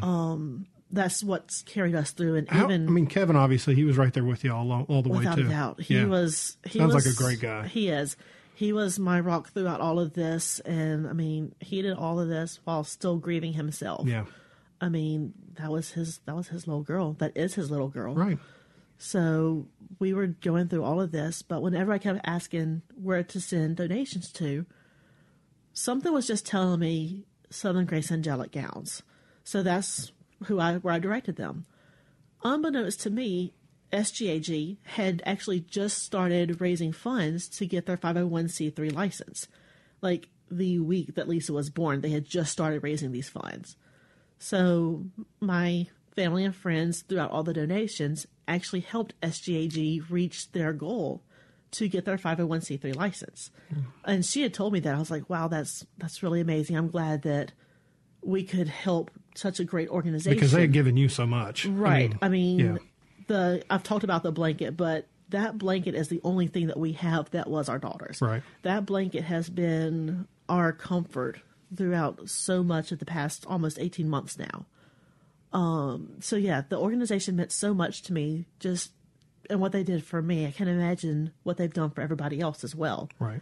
D: That's what's carried us through. And
A: How-
D: even
A: I mean, Kevin, obviously, he was right there with you all, all the way,
D: without
A: too.
D: a doubt, he
A: Yeah.
D: was. He
A: Sounds like a great guy.
D: He is. He was my rock throughout all of this, and I mean, he did all of this while still grieving himself.
A: Yeah.
D: I mean, that was his. That was his little girl. That is his little girl.
A: Right.
D: So we were going through all of this, but whenever I kept asking where to send donations to, something was just telling me Southern Grace Angelic Gowns. So that's who I where I directed them. Unbeknownst to me, SGAG had actually just started raising funds to get their 501c3 license. Like the week that Lisa was born, they had just started raising these funds. So my family and friends throughout all the donations actually helped SGAG reach their goal to get their 501c3 license. Hmm. And she had told me that I was like, "Wow, that's that's really amazing. I'm glad that we could help such a great organization."
A: Because they had given you so much.
D: Right. I mean,
A: yeah.
D: the I've talked about the blanket, but that blanket is the only thing that we have that was our daughter's.
A: Right.
D: That blanket has been our comfort throughout so much of the past almost 18 months now. Um so yeah, the organization meant so much to me just and what they did for me. I can't imagine what they've done for everybody else as well.
A: Right.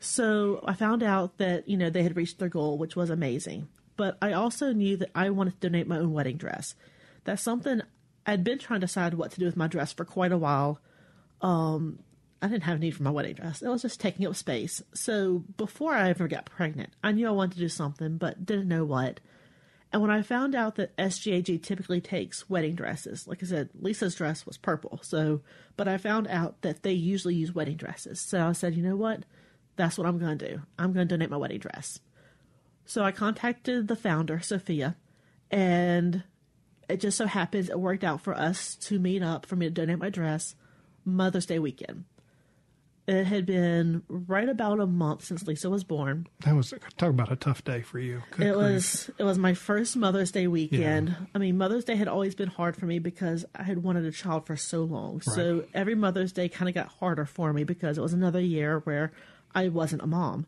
D: So I found out that, you know, they had reached their goal, which was amazing. But I also knew that I wanted to donate my own wedding dress. That's something I'd been trying to decide what to do with my dress for quite a while. Um, I didn't have a need for my wedding dress. It was just taking up space. So before I ever got pregnant, I knew I wanted to do something, but didn't know what. And when I found out that SGAG typically takes wedding dresses, like I said, Lisa's dress was purple. So, but I found out that they usually use wedding dresses. So I said, you know what? That's what I'm going to do. I'm going to donate my wedding dress. So I contacted the founder, Sophia, and it just so happens it worked out for us to meet up for me to donate my dress Mother's Day weekend. It had been right about a month since Lisa was born.
A: That was, talk about a tough day for you. Good
D: It
A: grief.
D: was it was my first Mother's Day weekend. I mean, Mother's Day had always been hard for me because I had wanted a child for so long. So every Mother's Day kind of got harder for me because it was another year where I wasn't a mom.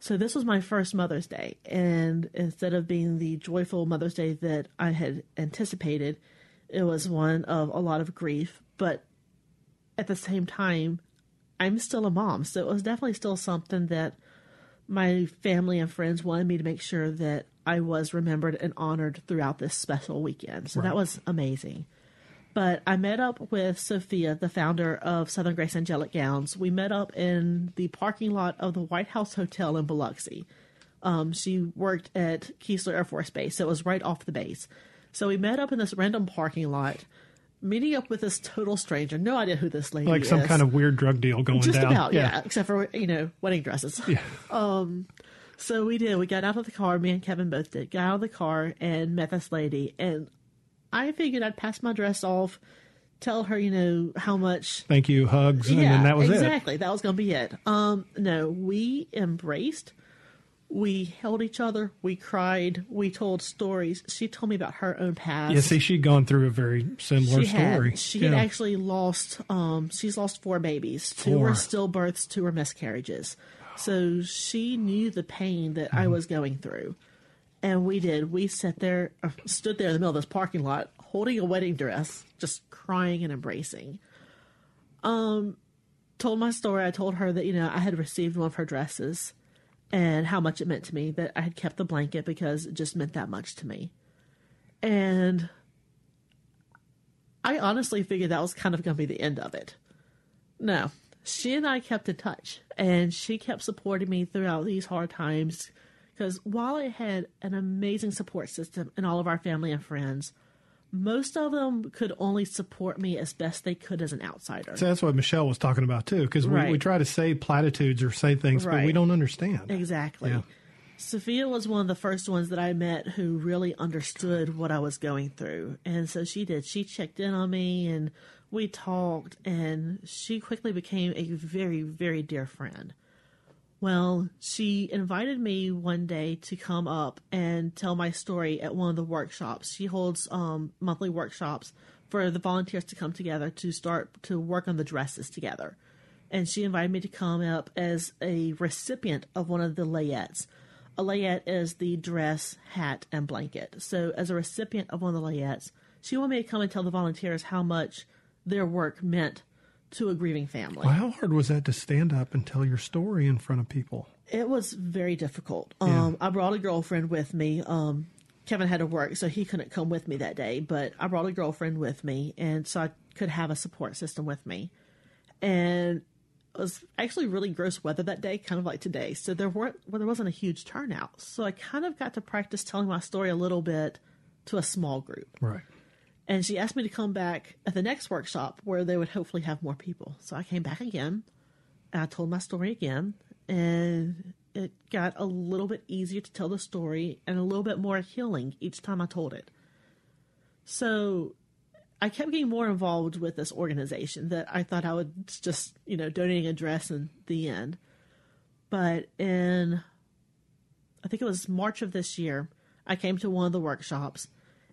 D: So this was my first Mother's Day, and instead of being the joyful Mother's Day that I had anticipated, it was one of a lot of grief. But at the same time, I'm still a mom, so it was definitely still something that my family and friends wanted me to make sure that I was remembered and honored throughout this special weekend. So that was amazing. But I met up with Sophia, the founder of Southern Grace Angelic Gowns. We met up in the parking lot of the White House Hotel in Biloxi. Um, she worked at Keesler Air Force Base, so it was right off the base. So we met up in this random parking lot, meeting up with this total stranger. No idea who this lady is.
A: like
D: is.
A: some kind of weird drug deal going
D: Just
A: down.
D: about, yeah. Except for you know wedding dresses.
A: Yeah.
D: Um, So we did. We got out of the car. Me and Kevin both did. Got out of the car and met this lady. And I figured I'd pass my dress off, tell her, you know, how much.
A: Thank you, hugs, and
D: yeah,
A: then that was it.
D: exactly. That was going to be it. Um, no, we embraced. We held each other. We cried. We told stories. She told me about her own past.
A: Yeah, see, she'd gone through a very similar
D: she
A: story.
D: Had, she
A: yeah.
D: had actually lost. Um, she's lost four babies. Two
A: Four.
D: were stillbirths. Two were miscarriages. So she knew the pain that
A: Mm-hmm.
D: I was going through, and we did. We sat there, uh, stood there in the middle of this parking lot, holding a wedding dress, just crying and embracing. Um, told my story. I told her that you know I had received one of her dresses, and how much it meant to me. That I had kept the blanket because it just meant that much to me, and I honestly figured that was kind of going to be the end of it. No, she and I kept in touch, and she kept supporting me throughout these hard times. Because while I had an amazing support system and all of our family and friends, most of them could only support me as best they could as an outsider.
A: So that's what Michelle was talking about too, because we,
D: Right.
A: we try to say platitudes or say things, but we don't understand.
D: Exactly.
A: Yeah.
D: Sophia was one of the first ones that I met who really understood what I was going through. And so she did. She checked in on me and we talked, and she quickly became a very, very dear friend. Well, she invited me one day to come up and tell my story at one of the workshops. She holds um, monthly workshops for the volunteers to come together to start to work on the dresses together. And she invited me to come up as a recipient of one of the layettes. A layette is the dress, hat, and blanket. So, as a recipient of one of the layettes, she wanted me to come and tell the volunteers how much their work meant to a grieving family.
A: Well, how hard was that to stand up and tell your story in front of people?
D: It was very difficult. Um, I brought a girlfriend with me. Um, Kevin had to work, so he couldn't come with me that day. But I brought a girlfriend with me, and so I could have a support system with me. And it was actually really gross weather that day, kind of like today. So there weren't, well, there wasn't a huge turnout. So I kind of got to practice telling my story a little bit to a small group.
A: Right.
D: And she asked me to come back at the next workshop where they would hopefully have more people. So I came back again and I told my story again. And it got a little bit easier to tell the story and a little bit more healing each time I told it. So I kept getting more involved with this organization that I thought I would just, you know, donating a dress in the end. But in, I think it was March of this year, I came to one of the workshops.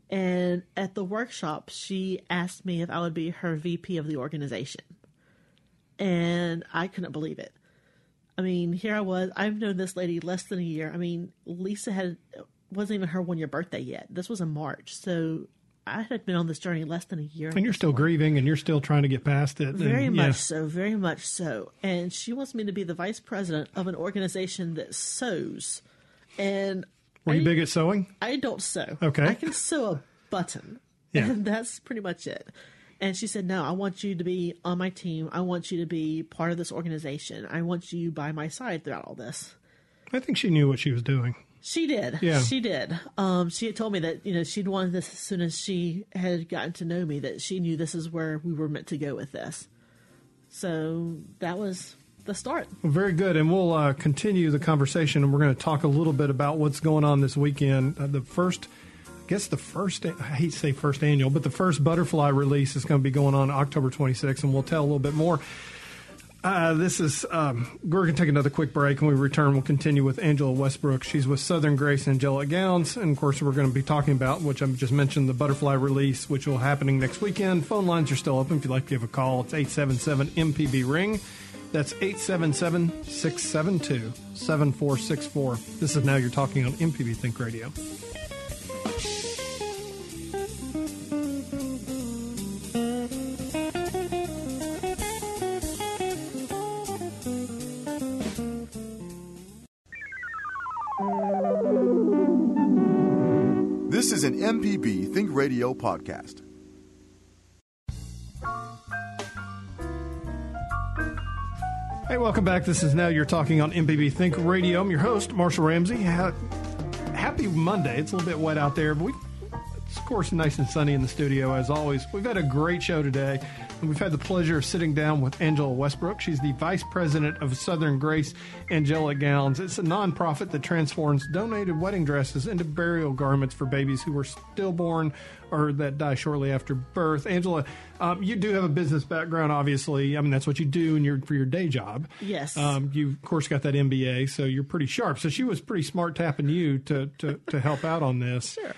D: And at the workshop, she asked me if I would be her VP of the organization. And I couldn't believe it. I mean, here I was. I've known this lady less than a year. I mean, Lisa had wasn't even her one year birthday yet. This was in March, so I had been on this journey less than a year.
A: And you're still grieving and you're still trying to get past it.
D: Very
A: and,
D: much
A: yeah.
D: so, very much so. And she wants me to be the vice president of an organization that sews. And
A: Were you big at sewing?
D: I don't sew.
A: Okay.
D: I can sew a button.
A: Yeah.
D: And that's pretty much it. And she said, No, I want you to be on my team. I want you to be part of this organization. I want you by my side throughout all this.
A: I think she knew what she was doing.
D: She did.
A: Yeah.
D: She did. Um, she had told me that, you know, she'd wanted this as soon as she had gotten to know me, that she knew this is where we were meant to go with this. So that was the start.
A: Well, very good. And we'll uh, continue the conversation and we're going to talk a little bit about what's going on this weekend. Uh, the first, I guess the first, I hate to say first annual, but the first butterfly release is going to be going on October 26th, and we'll tell a little bit more. Uh, this is, um, we're going to take another quick break. When we return, we'll continue with Angela Westbrook. She's with Southern Grace Angelic Gowns. And of course, we're going to be talking about, which I've just mentioned, the butterfly release, which will happening next weekend. Phone lines are still open if you'd like to give a call. It's 877 MPB Ring. That's 877 672 7464. This is Now You're Talking on MPB Think Radio.
B: This is an MPB Think Radio podcast.
A: Hey, welcome back. This is Now You're Talking on MPB Think Radio. I'm your host, Marshall Ramsey. Ha- happy Monday. It's a little bit wet out there, but we, it's, of course, nice and sunny in the studio as always. We've had a great show today, and we've had the pleasure of sitting down with Angela Westbrook. She's the Vice President of Southern Grace Angelic Gowns. It's a nonprofit that transforms donated wedding dresses into burial garments for babies who are stillborn or that die shortly after birth. Angela, um, you do have a business background, obviously. I mean, that's what you do in your for your day job.
D: Yes.
A: Um, you of course got that MBA, so you're pretty sharp. So she was pretty smart tapping you to to, to help out on this.
D: Sure.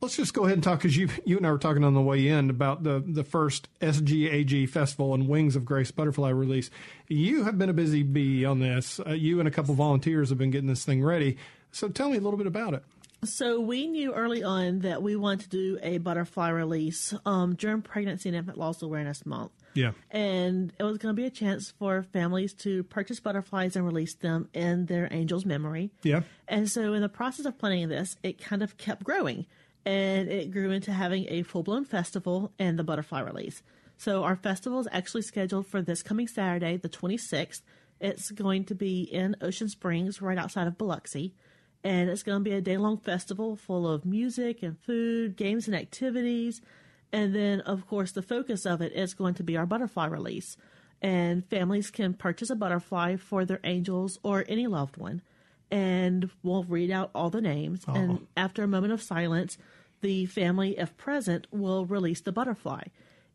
A: Let's just go ahead and talk because you you and I were talking on the way in about the the first SGAG festival and Wings of Grace butterfly release. You have been a busy bee on this. Uh, you and a couple volunteers have been getting this thing ready. So tell me a little bit about it.
D: So we knew early on that we wanted to do a butterfly release um, during Pregnancy and Infant Loss Awareness Month.
A: Yeah.
D: And it was going to be a chance for families to purchase butterflies and release them in their angel's memory.
A: Yeah.
D: And so, in the process of planning this, it kind of kept growing and it grew into having a full blown festival and the butterfly release. So, our festival is actually scheduled for this coming Saturday, the 26th. It's going to be in Ocean Springs, right outside of Biloxi. And it's going to be a day long festival full of music and food, games and activities. And then, of course, the focus of it is going to be our butterfly release. And families can purchase a butterfly for their angels or any loved one. And we'll read out all the names. And uh-huh. after a moment of silence, the family, if present, will release the butterfly.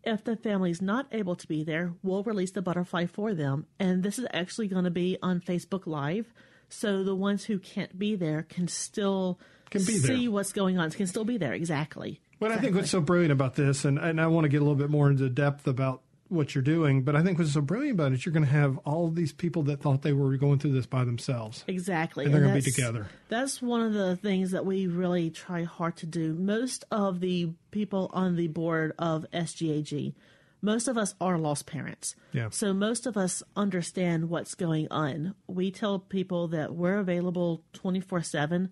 D: If the family's not able to be there, we'll release the butterfly for them. And this is actually going to be on Facebook Live. So the ones who can't be there can still
A: Can be there.
D: see what's going on, can still be there. Exactly.
A: But I think what's so brilliant about this, and, and I want to get a little bit more into depth about what you're doing, but I think what's so brilliant about it, you're going to have all these people that thought they were going through this by themselves.
D: Exactly.
A: And they're gonna be
D: that's-
A: together.
D: That's one of the things that we really try hard to do. Most of the people on the board of SGAG, most of us are lost parents.
A: Yeah.
D: So most of us understand what's going on. We tell people that we're available 24 7.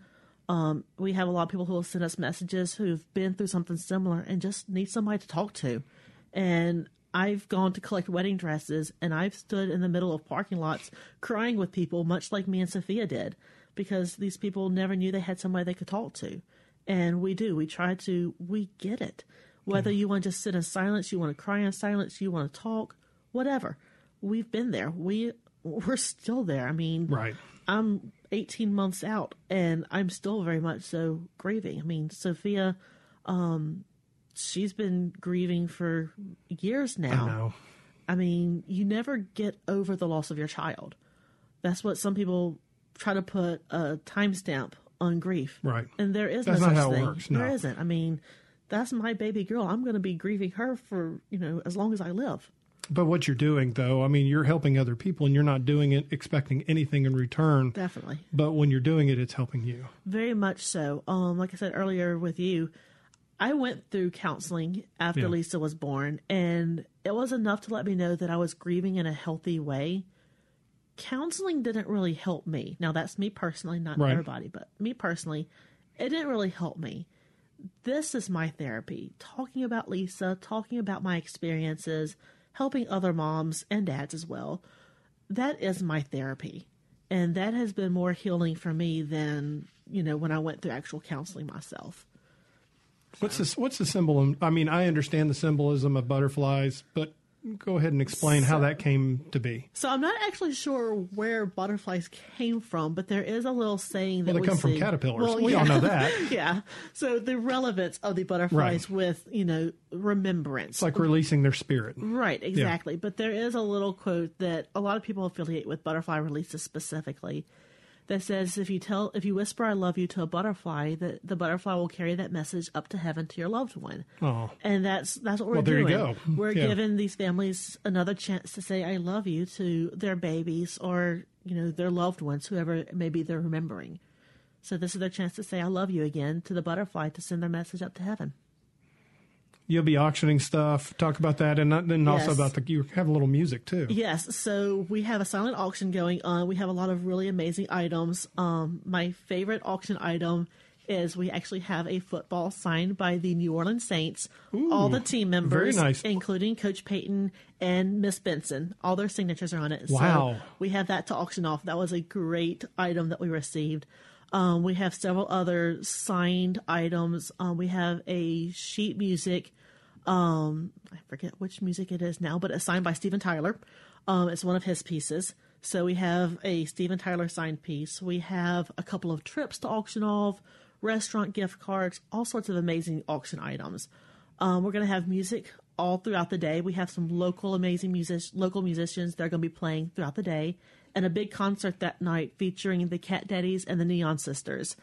D: Um, we have a lot of people who will send us messages who've been through something similar and just need somebody to talk to. And I've gone to collect wedding dresses and I've stood in the middle of parking lots crying with people, much like me and Sophia did, because these people never knew they had somebody they could talk to. And we do. We try to, we get it. Whether you want to just sit in silence, you want to cry in silence, you want to talk, whatever. We've been there. We, we're still there. I mean,
A: Right.
D: I'm 18 months out and I'm still very much so grieving. I mean, Sophia, um, she's been grieving for years now.
A: I know.
D: I mean, you never get over the loss of your child. That's what some people try to put a timestamp on grief.
A: Right.
D: And there is
A: That's
D: no
A: not
D: such
A: how it
D: thing.
A: works,
D: There
A: no.
D: isn't. I mean, that's my baby girl. I'm going to be grieving her for, you know, as long as I live.
A: But what you're doing, though, I mean, you're helping other people and you're not doing it expecting anything in return.
D: Definitely.
A: But when you're doing it, it's helping you.
D: Very much so. Um, like I said earlier with you, I went through counseling after
A: Yeah.
D: Lisa was born, and it was enough to let me know that I was grieving in a healthy way. Counseling didn't really help me. Now, that's me personally, not
A: Right.
D: everybody, but me personally, it didn't really help me. This is my therapy. Talking about Lisa, talking about my experiences, helping other moms and dads as well. That is my therapy. And that has been more healing for me than, you know, when I went through actual counseling myself.
A: What's this? What's the symbol? I mean, I understand the symbolism of butterflies, but go ahead and explain how that came to be.
D: So I'm not actually sure where butterflies came from, but there is a little saying that
A: Well, they
D: we
A: come from
D: see-
A: caterpillars.
D: Well,
A: we
D: yeah.
A: all know that.
D: yeah. So the relevance of the butterflies
A: Right.
D: with, you know, remembrance.
A: It's like releasing their spirit.
D: Right, exactly. But there is a little quote that a lot of people affiliate with butterfly releases specifically that says if you tell if you whisper I love you to a butterfly, that the butterfly will carry that message up to heaven to your loved one.
A: Oh,
D: And that's that's what we're
A: Well, there you
D: doing.
A: go.
D: We're
A: Yeah.
D: giving these families another chance to say I love you to their babies or, you know, their loved ones, whoever maybe they're remembering. So this is their chance to say I love you again to the butterfly to send their message up to heaven.
A: You'll be auctioning stuff. Talk about that, and then also
D: Yes.
A: about the you have a little music too.
D: Yes, so we have a silent auction going on. We have a lot of really amazing items. Um, my favorite auction item is we actually have a football signed by the New Orleans Saints. all the team members,
A: very nice.
D: including Coach Payton and Miss Benson, all their signatures are on it.
A: Wow.
D: So we have that to auction off. That was a great item that we received. Um, we have several other signed items. Um, we have a sheet music um I forget which music it is now, but it's signed by Steven Tyler. Um, it's one of his pieces. So we have a Steven Tyler signed piece. We have a couple of trips to auction off, restaurant gift cards, all sorts of amazing auction items. Um, we're going to have music all throughout the day. We have some local amazing music, local musicians that are going to be playing throughout the day, and a big concert that night featuring the Cat Daddies and the Neon Sisters.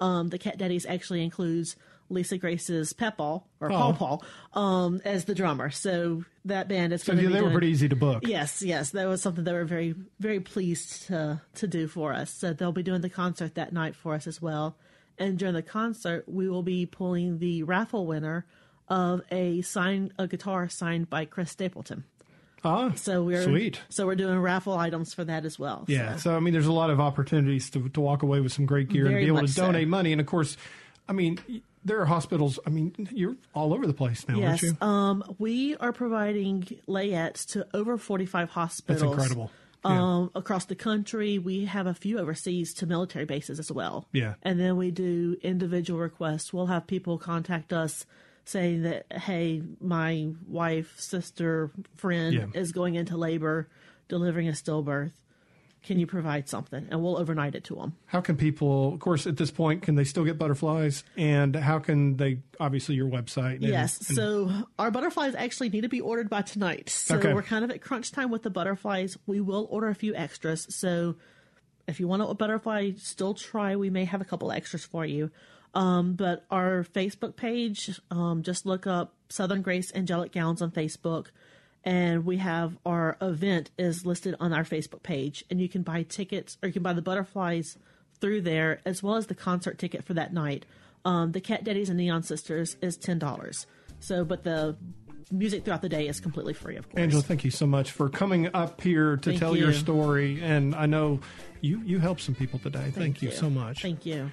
D: Um, the Cat Daddies actually includes Lisa Grace's Peppaw or
A: Oh.
D: Paw Paw um, as the drummer. So that band is
A: So yeah,
D: be
A: they were pretty easy to book.
D: Yes, yes, that was something they were very, very pleased to to do for us. So they'll be doing the concert that night for us as well. And during the concert, we will be pulling the raffle winner of a sign a guitar signed by Chris Stapleton.
A: Ah,
D: So we're
A: Sweet.
D: So we're doing raffle items for that as well.
A: yeah.
D: So,
A: So I mean, there's a lot of opportunities to to walk away with some great gear and be able to
D: much so.
A: donate money. And of course, I mean, there are hospitals. I mean, you're all over the place now, aren't
D: yes,
A: you?
D: um, we are providing layettes to over forty five hospitals.
A: That's incredible.
D: Um, across the country, we have a few overseas to military bases as well.
A: Yeah.
D: And then we do individual requests. We'll have people contact us saying that, hey, my wife, sister, friend
A: Yeah.
D: is going into labor, delivering a stillbirth. Can you provide something? And we'll overnight it to them.
A: How can people, of course, at this point, can they still get butterflies? And how can they, obviously, your website? and-
D: yes.
A: and-
D: So our butterflies actually need to be ordered by tonight. So
A: Okay.
D: we're kind of at crunch time with the butterflies. We will order a few extras. So if you want a butterfly, still try. We may have a couple extras for you. Um, but our Facebook page, um, just look up Southern Grace Angelic Gowns on Facebook. And we have our event is listed on our Facebook page. And you can buy tickets or you can buy the butterflies through there as well as the concert ticket for that night. Um, the Cat Daddies and Neon Sisters is $10. So, but the music throughout the day is completely free, of course.
A: Angela, thank you so much for coming up here to
D: Thank
A: tell your story. And I know you, you helped some people today. Thank, you.
D: you.
A: so much.
D: Thank you.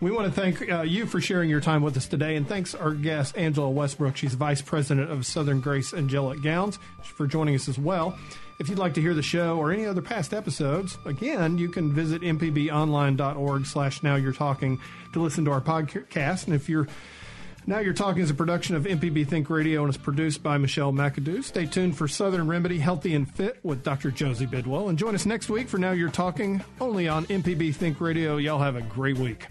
A: We want to thank uh, you for sharing your time with us today, and thanks our guest Angela Westbrook. She's vice president of Southern Grace Angelic Gowns for joining us as well. If you'd like to hear the show or any other past episodes, again, you can visit mpbonline.org slash now you're talking to listen to our podcast. And if you're now You're Talking is a production of MPB Think Radio and is produced by Michelle McAdoo. Stay tuned for Southern Remedy Healthy and Fit with Dr. Josie Bidwell. And join us next week for Now You're Talking only on MPB Think Radio. Y'all have a great week.